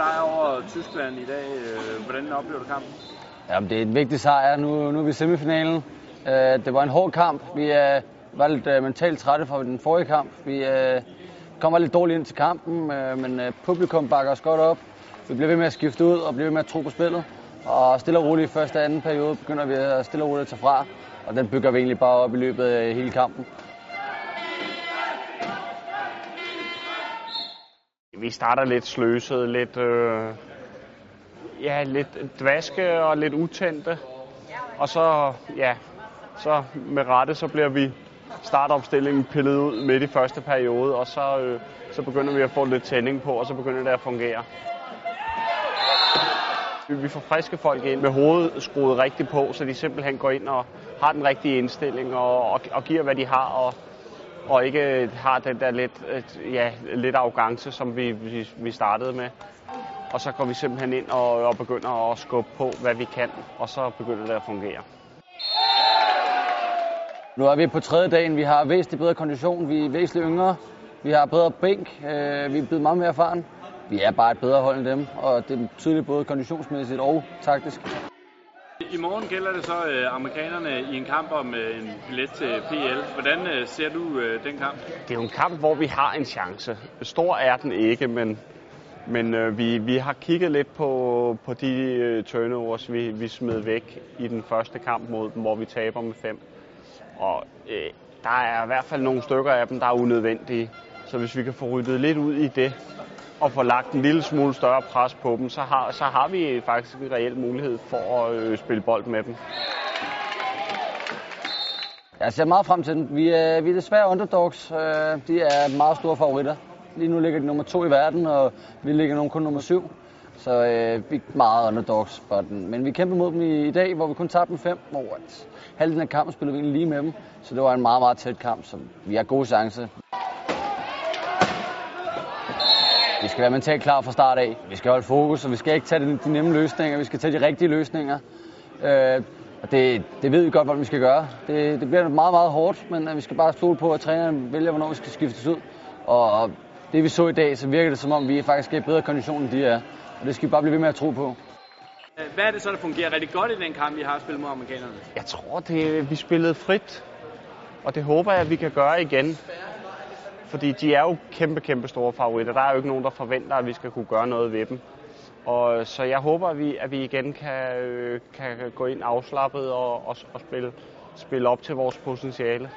sejr over Tyskland i dag. Øh, hvordan oplever du kampen? Jamen, det er en vigtig sejr. Nu, nu er vi i semifinalen. Øh, det var en hård kamp. Vi øh, var lidt øh, mentalt trætte fra den forrige kamp. Vi øh, kommer lidt dårligt ind til kampen, øh, men øh, publikum bakker os godt op. Vi bliver ved med at skifte ud og bliver ved med at tro på spillet. Og stille og roligt i første og anden periode begynder vi at stille og roligt at tage fra. Og den bygger vi egentlig bare op i løbet af hele kampen. Vi starter lidt sløset, lidt, øh, ja, lidt dvaske og lidt utændte. Og så, ja, så med rette, så bliver vi startopstillingen pillet ud midt i første periode, og så, øh, så begynder vi at få lidt tænding på, og så begynder det at fungere. Vi får friske folk ind med hovedet skruet rigtigt på, så de simpelthen går ind og har den rigtige indstilling og, og, og giver, hvad de har, og, og ikke har den der lidt, øh, ja, lidt arrogance, som vi, vi, vi startede med. Og så går vi simpelthen ind og, og begynder at skubbe på, hvad vi kan, og så begynder det at fungere. Nu er vi på tredje dagen. Vi har væsentligt bedre kondition. Vi er væsentligt yngre. Vi har bedre bænk. Øh, vi er blevet meget mere erfaren. Vi er bare et bedre hold end dem, og det er tydeligt både konditionsmæssigt og taktisk. I morgen gælder det så øh, amerikanerne i en kamp om øh, en billet til PL. Hvordan øh, ser du øh, den kamp? Det er jo en kamp, hvor vi har en chance. Stor er den ikke, men, men øh, vi, vi har kigget lidt på, på de øh, turnovers, vi, vi smed væk i den første kamp mod dem, hvor vi taber med fem. Og øh, der er i hvert fald nogle stykker af dem, der er unødvendige. Så hvis vi kan få ryddet lidt ud i det, og få lagt en lille smule større pres på dem, så har, så har vi faktisk en reel mulighed for at øh, spille bold med dem. Jeg ser meget frem til den. Vi er, vi er desværre underdogs. Øh, de er meget store favoritter. Lige nu ligger de nummer to i verden, og vi ligger nogen kun nummer syv. Så øh, vi er meget underdogs. Men vi kæmper mod dem i, i dag, hvor vi kun tabte dem fem. Hvor at halvdelen af kampen spillede vi egentlig lige med dem. Så det var en meget, meget tæt kamp, så vi har gode chancer Vi skal være mentalt klar fra start af. Vi skal holde fokus, og vi skal ikke tage de, de nemme løsninger. Vi skal tage de rigtige løsninger. Øh, og det, det ved vi godt, hvad vi skal gøre. Det, det bliver meget, meget hårdt, men vi skal bare stole på, at træneren vælger, hvornår vi skal skiftes ud. Og det vi så i dag, så virker det som om, vi faktisk er i bedre kondition, end de er. Og det skal vi bare blive ved med at tro på. Hvad er det så, der fungerer rigtig godt i den kamp, vi har spillet mod amerikanerne? Jeg tror, det, vi spillede frit, og det håber jeg, at vi kan gøre igen. Fordi de er jo kæmpe, kæmpe store favoritter. Der er jo ikke nogen, der forventer, at vi skal kunne gøre noget ved dem. Og, så jeg håber, at vi, at vi igen kan, øh, kan gå ind afslappet og, og, og spille, spille op til vores potentiale.